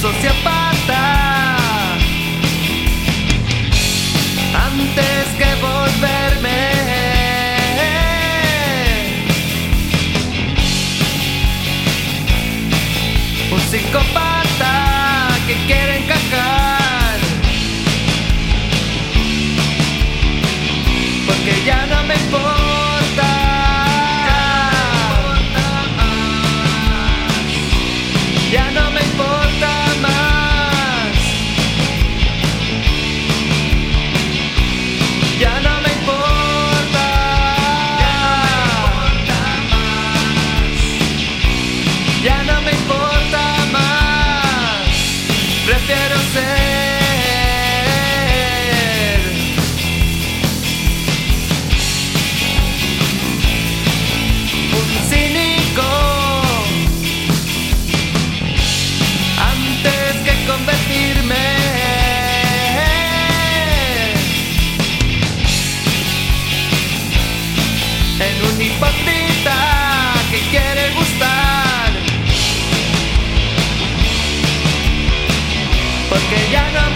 sociópata. Antes que volverme. Un psicópata. porque ya no